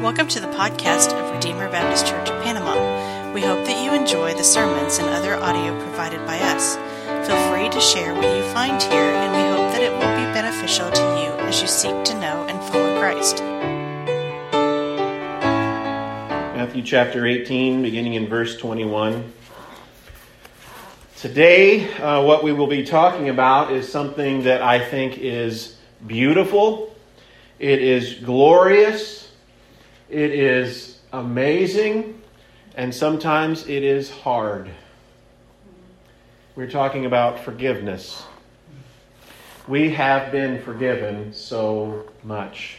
Welcome to the podcast of Redeemer Baptist Church of Panama. We hope that you enjoy the sermons and other audio provided by us. Feel free to share what you find here, and we hope that it will be beneficial to you as you seek to know and follow Christ. Matthew chapter 18, beginning in verse 21. Today, uh, what we will be talking about is something that I think is beautiful, it is glorious, it is amazing, and sometimes it is hard. We're talking about forgiveness. We have been forgiven so much.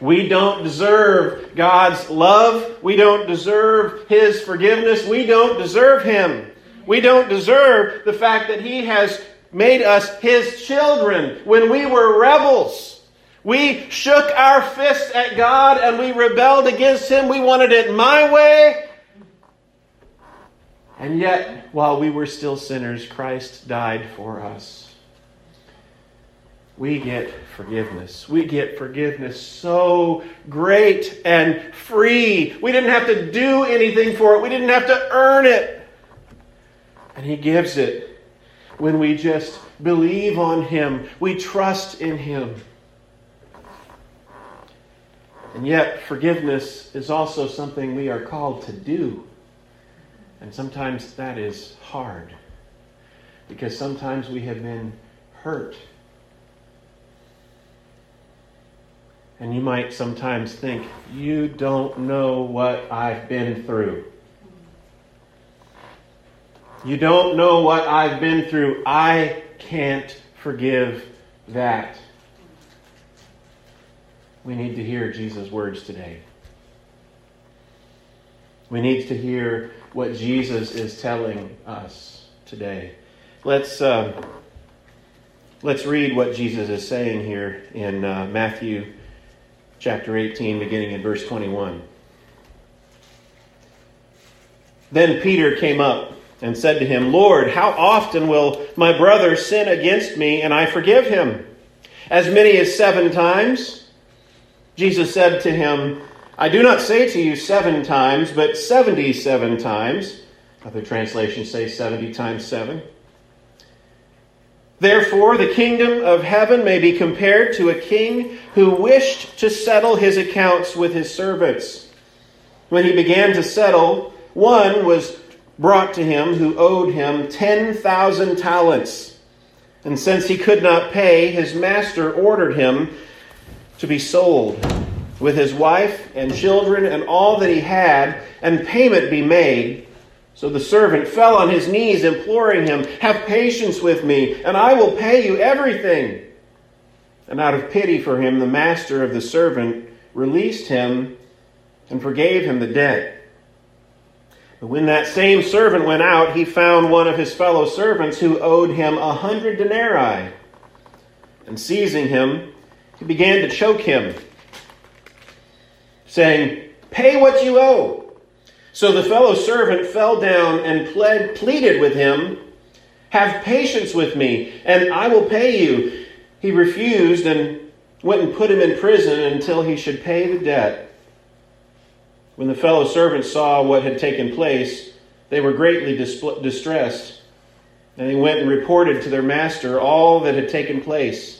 We don't deserve God's love. We don't deserve His forgiveness. We don't deserve Him. We don't deserve the fact that He has made us His children when we were rebels. We shook our fists at God and we rebelled against Him. We wanted it my way. And yet, while we were still sinners, Christ died for us. We get forgiveness. We get forgiveness so great and free. We didn't have to do anything for it, we didn't have to earn it. And He gives it when we just believe on Him, we trust in Him. And yet, forgiveness is also something we are called to do. And sometimes that is hard because sometimes we have been hurt. And you might sometimes think, you don't know what I've been through. You don't know what I've been through. I can't forgive that. We need to hear Jesus' words today. We need to hear what Jesus is telling us today. Let's, uh, let's read what Jesus is saying here in uh, Matthew chapter 18, beginning in verse 21. Then Peter came up and said to him, Lord, how often will my brother sin against me and I forgive him? As many as seven times? Jesus said to him, I do not say to you seven times, but seventy seven times. Other translations say seventy times seven. Therefore, the kingdom of heaven may be compared to a king who wished to settle his accounts with his servants. When he began to settle, one was brought to him who owed him 10,000 talents. And since he could not pay, his master ordered him to be sold, with his wife and children and all that he had, and payment be made. So the servant fell on his knees, imploring him, Have patience with me, and I will pay you everything. And out of pity for him, the master of the servant released him and forgave him the debt. But when that same servant went out, he found one of his fellow servants who owed him a hundred denarii. And seizing him, he began to choke him, saying, Pay what you owe. So the fellow servant fell down and pled, pleaded with him, Have patience with me, and I will pay you. He refused and went and put him in prison until he should pay the debt. When the fellow servants saw what had taken place, they were greatly distressed, and they went and reported to their master all that had taken place.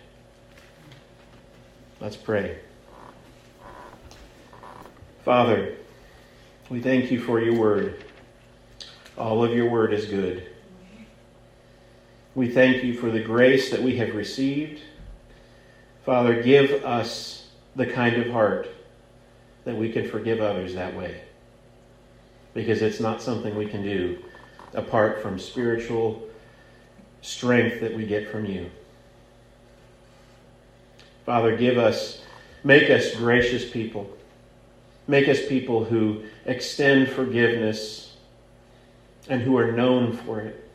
Let's pray. Father, we thank you for your word. All of your word is good. We thank you for the grace that we have received. Father, give us the kind of heart that we can forgive others that way. Because it's not something we can do apart from spiritual strength that we get from you. Father, give us Make us gracious people. Make us people who extend forgiveness and who are known for it.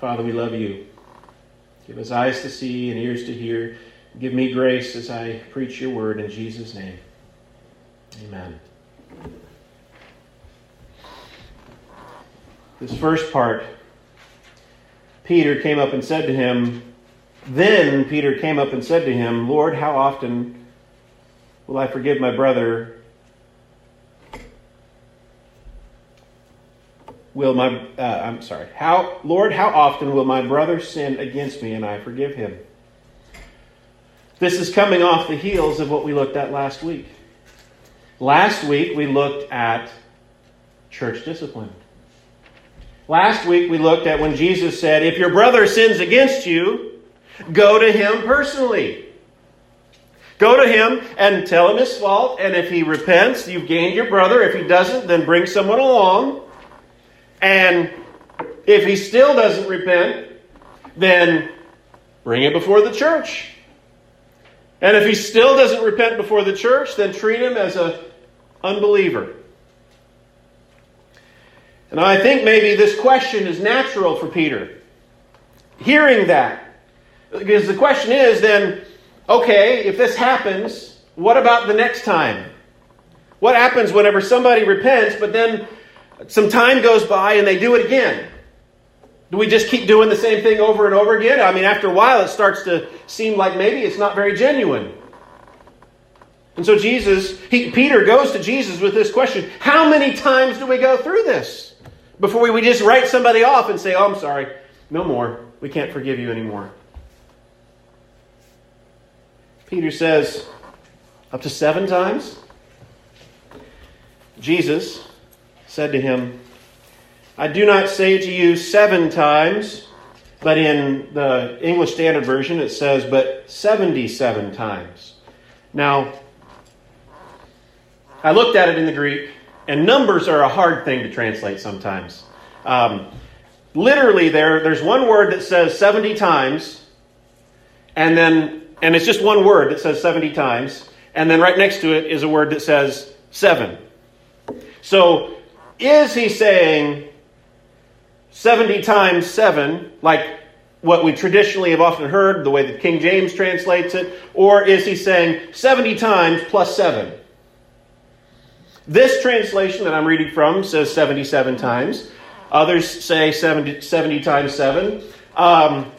Father, we love you. Give us eyes to see and ears to hear. Give me grace as I preach your word in Jesus' name. Amen. This first part, Peter came up and said to him, Then Peter came up and said to him, Lord, how often will I forgive my brother will my uh, I'm sorry. How Lord, how often will my brother sin against me and I forgive him? This is coming off the heels of what we looked at last week. Last week we looked at church discipline. Last week we looked at when Jesus said, If your brother sins against you, go to him personally. Go to him and tell him his fault, and if he repents, you've gained your brother. If he doesn't, then bring someone along. And if he still doesn't repent, then bring it before the church. And if he still doesn't repent before the church, then treat him as an unbeliever. And I think maybe this question is natural for Peter. Hearing that. Because the question is then, okay, if this happens, what about the next time? What happens whenever somebody repents, but then some time goes by and they do it again. Do we just keep doing the same thing over and over again? I mean, after a while, it starts to seem like maybe it's not very genuine. And so Jesus, he, Peter goes to Jesus with this question How many times do we go through this before we, we just write somebody off and say, Oh, I'm sorry, no more. We can't forgive you anymore. Peter says, Up to seven times? Jesus, said to him, I do not say to you seven times, but in the English Standard Version it says, but 77 times. Now, I looked at it in the Greek, and numbers are a hard thing to translate sometimes. Um, literally, there, there's one word that says 70 times, and then, and it's just one word that says 70 times, and then right next to it is a word that says seven. So is he saying 70 times 7, like what we traditionally have often heard, the way that King James translates it, or is he saying 70 times plus 7? This translation that I'm reading from says 77 times. Others say 70, 70 times 7. Um,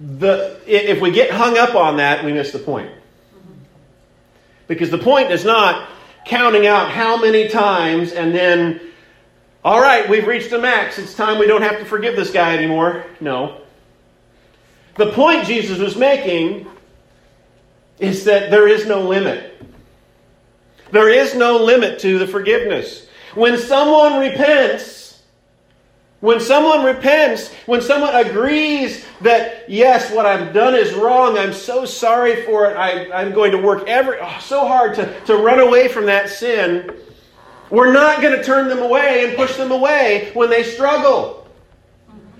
the, if we get hung up on that, we miss the point. Because the point is not counting out how many times and then, all right, we've reached a max. It's time we don't have to forgive this guy anymore. No. The point Jesus was making is that there is no limit. There is no limit to the forgiveness. When someone repents, when someone repents, when someone agrees that, yes, what I've done is wrong, I'm so sorry for it, I, am going to work every, oh, so hard to, to run away from that sin, we're not going to turn them away and push them away when they struggle.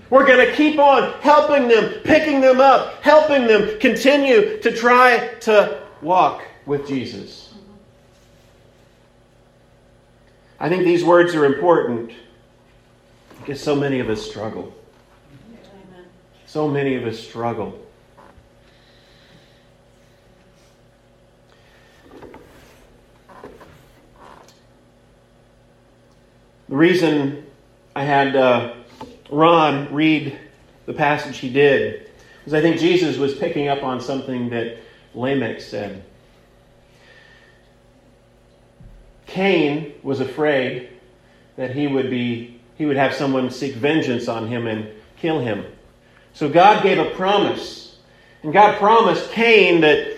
We're going to keep on helping them, picking them up, helping them continue to try to walk with Jesus. I think these words are important because so many of us struggle. So many of us struggle. The reason I had uh, Ron read the passage he did was I think Jesus was picking up on something that Lamech said. Cain was afraid that he would be he would have someone seek vengeance on him and kill him. So God gave a promise. And God promised Cain that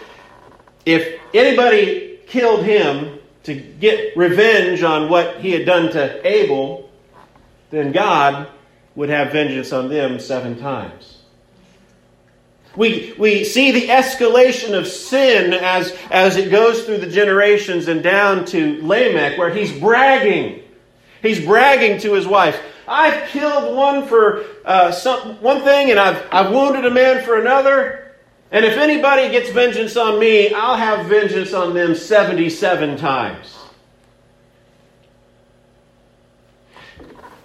if anybody killed him to get revenge on what he had done to Abel, then God would have vengeance on them seven times. We, we see the escalation of sin as, as it goes through the generations and down to Lamech, where he's bragging He's bragging to his wife. I've killed one for uh, some, one thing and I've, I've wounded a man for another. And if anybody gets vengeance on me, I'll have vengeance on them 77 times.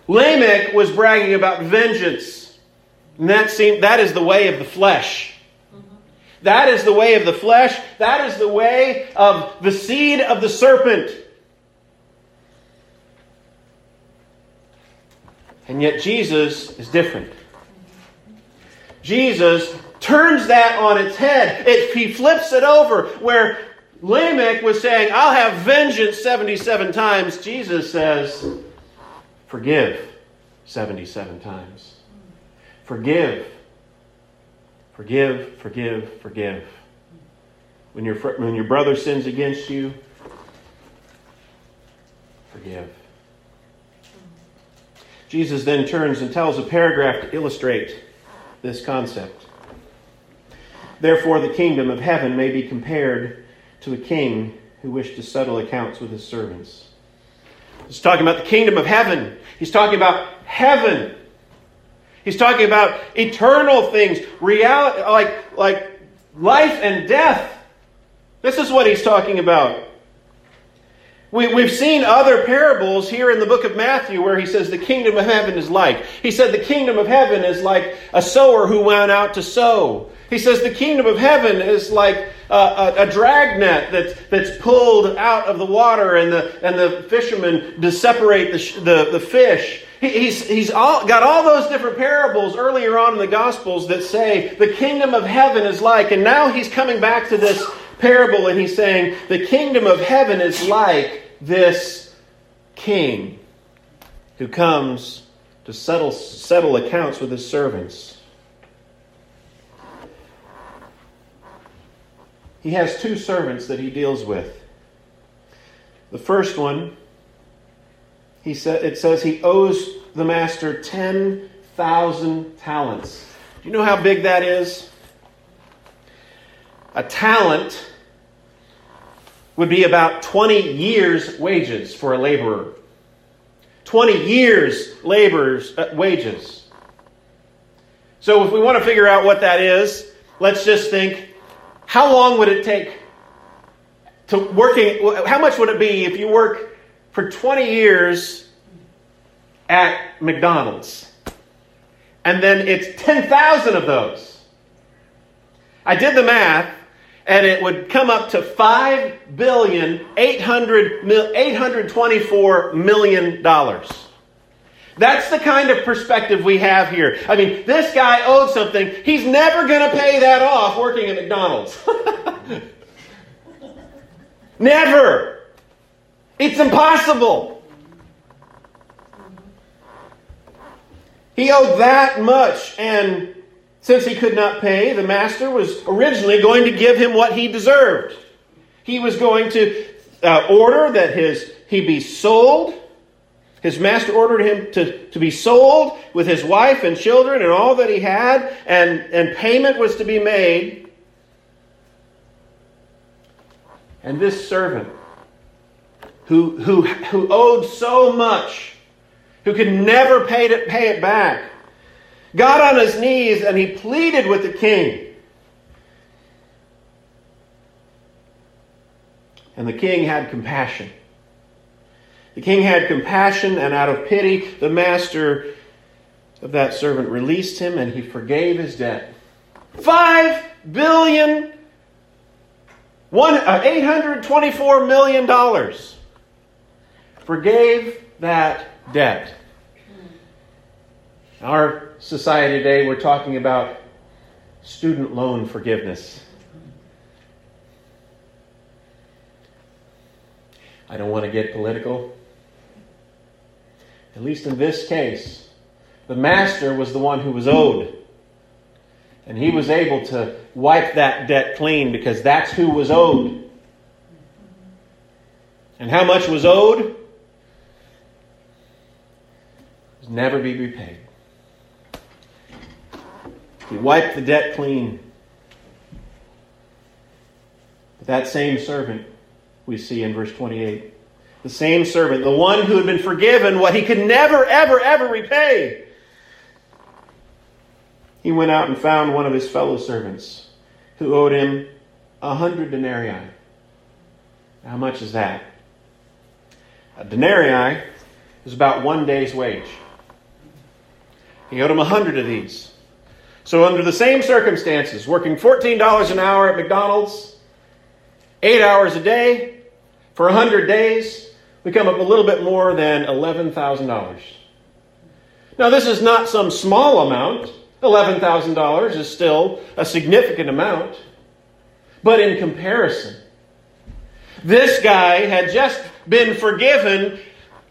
Lamech was bragging about vengeance. And that, seemed, that is the way of the flesh. That is the way of the flesh. That is the way of the seed of the serpent. And yet Jesus is different. Jesus turns that on its head. It, he flips it over where Lamech was saying, I'll have vengeance 77 times. Jesus says, Forgive 77 times. Forgive. Forgive, forgive, forgive. When your, when your brother sins against you, forgive. Jesus then turns and tells a paragraph to illustrate this concept. Therefore, the kingdom of heaven may be compared to a king who wished to settle accounts with his servants. He's talking about the kingdom of heaven. He's talking about heaven. He's talking about eternal things, reality, like, like life and death. This is what he's talking about. We, we've seen other parables here in the book of Matthew where he says the kingdom of heaven is like. He said the kingdom of heaven is like a sower who went out to sow. He says the kingdom of heaven is like a, a, a dragnet that's, that's pulled out of the water and the, and the fishermen to separate the, the, the fish. He, he's he's all, got all those different parables earlier on in the Gospels that say the kingdom of heaven is like. And now he's coming back to this parable and he's saying the kingdom of heaven is like this king who comes to settle, settle accounts with his servants. He has two servants that he deals with. The first one, he sa- it says he owes the master 10,000 talents. Do you know how big that is? A talent would be about 20 years' wages for a laborer. 20 years' laborers' uh, wages. So, if we want to figure out what that is, let's just think how long would it take to working? How much would it be if you work for 20 years at McDonald's? And then it's 10,000 of those. I did the math and it would come up to five billion eight hundred eight hundred twenty-four million dollars. That's the kind of perspective we have here. I mean, this guy owed something. He's never going to pay that off working at McDonald's. never. It's impossible. He owed that much, and since he could not pay, the master was originally going to give him what he deserved. He was going to uh, order that his he be sold. His master ordered him to, to be sold with his wife and children and all that he had, and, and payment was to be made. And this servant, who, who, who owed so much, who could never pay it, pay it back, got on his knees and he pleaded with the king. And the king had compassion. The king had compassion, and out of pity, the master of that servant released him and he forgave his debt. Five billion, one, uh, $824 million forgave that debt. Our society today, we're talking about student loan forgiveness. I don't want to get political. At least in this case, the master was the one who was owed. And he was able to wipe that debt clean because that's who was owed. And how much was owed? Never be repaid. He wiped the debt clean. But That same servant we see in verse 28. The same servant, the one who had been forgiven what he could never, ever, ever repay. He went out and found one of his fellow servants who owed him a hundred denarii. How much is that? A denarii is about one day's wage. He owed him a hundred of these. So, under the same circumstances, working $14 an hour at McDonald's, eight hours a day, for 100 days, we come up a little bit more than $11,000. Now, this is not some small amount. $11,000 is still a significant amount. But in comparison, this guy had just been forgiven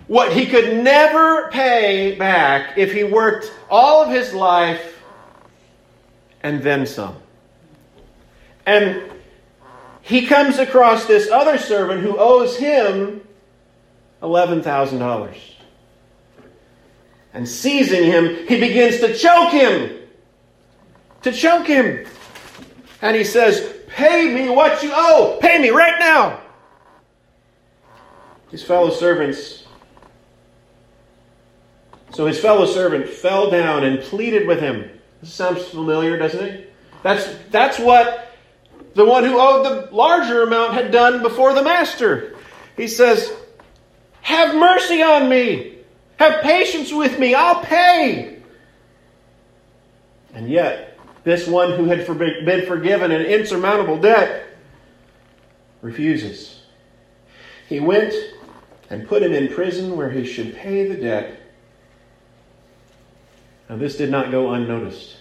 what he could never pay back if he worked all of his life and then some. And he comes across this other servant who owes him $11,000. And seizing him, he begins to choke him. To choke him. And he says, Pay me what you owe. Pay me right now. His fellow servants. So his fellow servant fell down and pleaded with him. This sounds familiar, doesn't it? That's, that's what the one who owed the larger amount had done before the master. He says, Have mercy on me. Have patience with me. I'll pay. And yet, this one who had been forgiven an insurmountable debt refuses. He went and put him in prison where he should pay the debt. Now, this did not go unnoticed.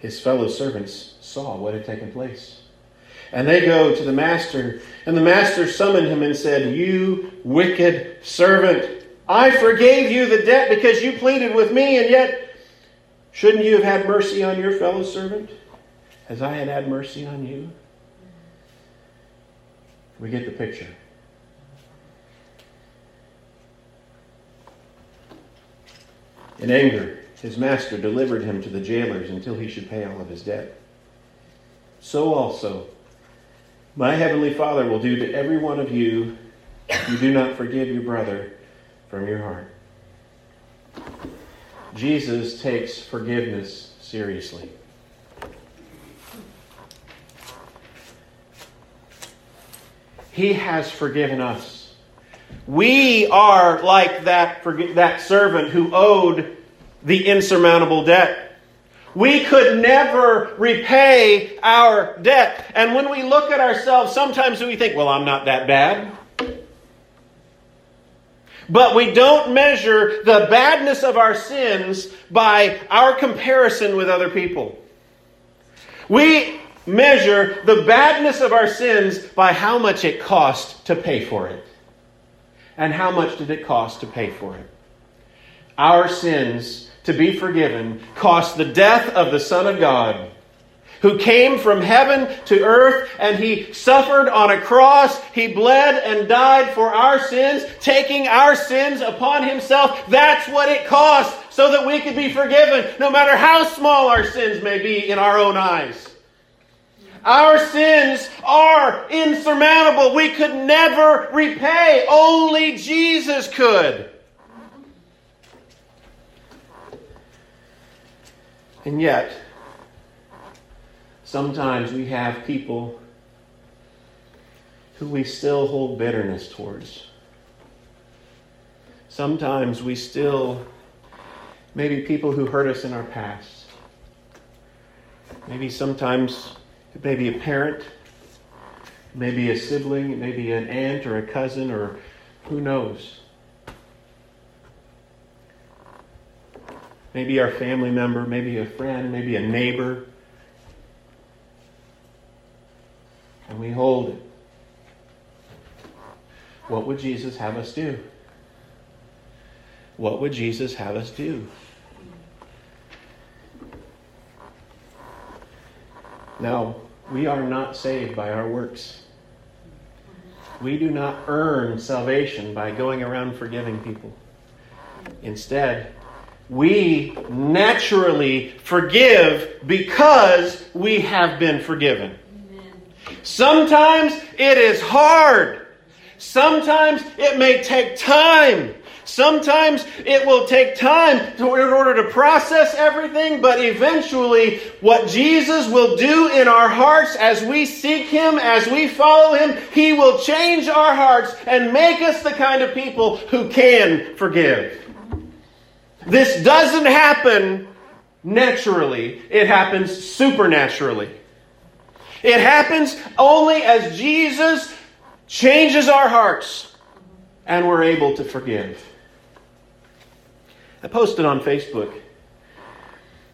His fellow servants saw what had taken place. And they go to the master, and the master summoned him and said, You wicked servant, I forgave you the debt because you pleaded with me, and yet shouldn't you have had mercy on your fellow servant as I had had mercy on you? We get the picture. In anger, his master delivered him to the jailers until he should pay all of his debt. So also, my heavenly Father will do to every one of you if you do not forgive your brother from your heart. Jesus takes forgiveness seriously. He has forgiven us. We are like that, that servant who owed the insurmountable debt. We could never repay our debt. And when we look at ourselves, sometimes we think, well, I'm not that bad. But we don't measure the badness of our sins by our comparison with other people. We measure the badness of our sins by how much it cost to pay for it. And how much did it cost to pay for it? Our sins to be forgiven cost the death of the Son of God who came from heaven to earth and he suffered on a cross. He bled and died for our sins, taking our sins upon himself. That's what it cost so that we could be forgiven, no matter how small our sins may be in our own eyes. Our sins are insurmountable. We could never repay. Only Jesus could. And yet, sometimes we have people who we still hold bitterness towards. Sometimes we still, maybe people who hurt us in our past. Maybe sometimes it may be a parent, maybe a sibling, maybe an aunt or a cousin, or who knows. Maybe our family member, maybe a friend, maybe a neighbor. And we hold it. What would Jesus have us do? What would Jesus have us do? Now, we are not saved by our works. We do not earn salvation by going around forgiving people. Instead, we naturally forgive because we have been forgiven. Sometimes it is hard. Sometimes it may take time. Sometimes it will take time in order to process everything, but eventually, what Jesus will do in our hearts as we seek Him, as we follow Him, He will change our hearts and make us the kind of people who can forgive. This doesn't happen naturally, it happens supernaturally. It happens only as Jesus changes our hearts and we're able to forgive. I posted on Facebook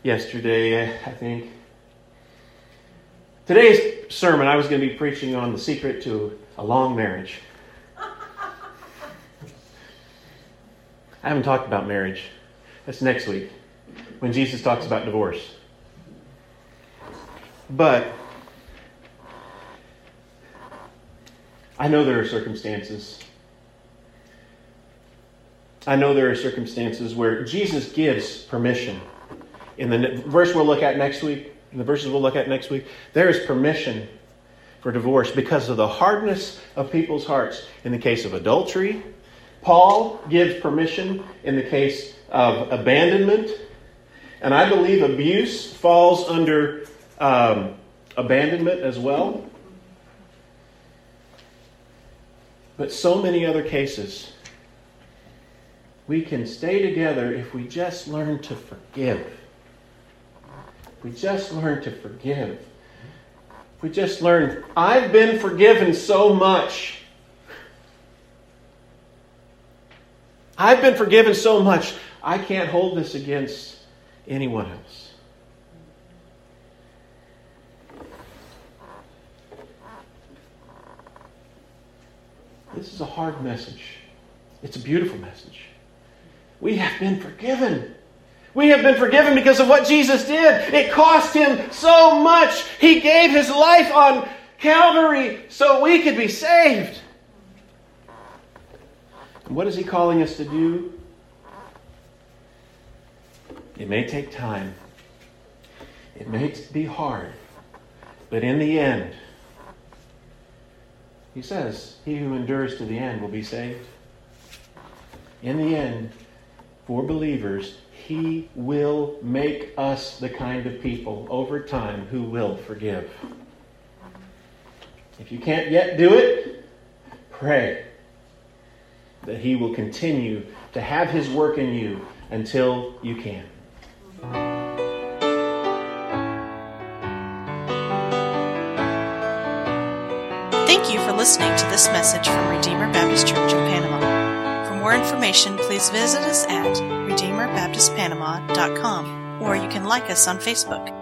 yesterday, I think. Today's sermon, I was going to be preaching on the secret to a long marriage. I haven't talked about marriage. That's next week when Jesus talks about divorce. But I know there are circumstances. I know there are circumstances where Jesus gives permission. In the verse we'll look at next week, in the verses we'll look at next week, there is permission for divorce because of the hardness of people's hearts. In the case of adultery, Paul gives permission in the case of abandonment. And I believe abuse falls under um, abandonment as well. But so many other cases, we can stay together if we just learn to forgive. If we just learn to forgive. If we just learn, I've been forgiven so much. I've been forgiven so much, I can't hold this against anyone else. This is a hard message. It's a beautiful message. We have been forgiven. We have been forgiven because of what Jesus did. It cost him so much. He gave his life on Calvary so we could be saved. And what is he calling us to do? It may take time. It may be hard. But in the end, he says, He who endures to the end will be saved. In the end, for believers, He will make us the kind of people over time who will forgive. If you can't yet do it, pray that He will continue to have His work in you until you can. Thank you for listening to this message from Redeemer Baptist Church of Panama. For more information, please visit us at RedeemerBaptistPanama.com or you can like us on Facebook.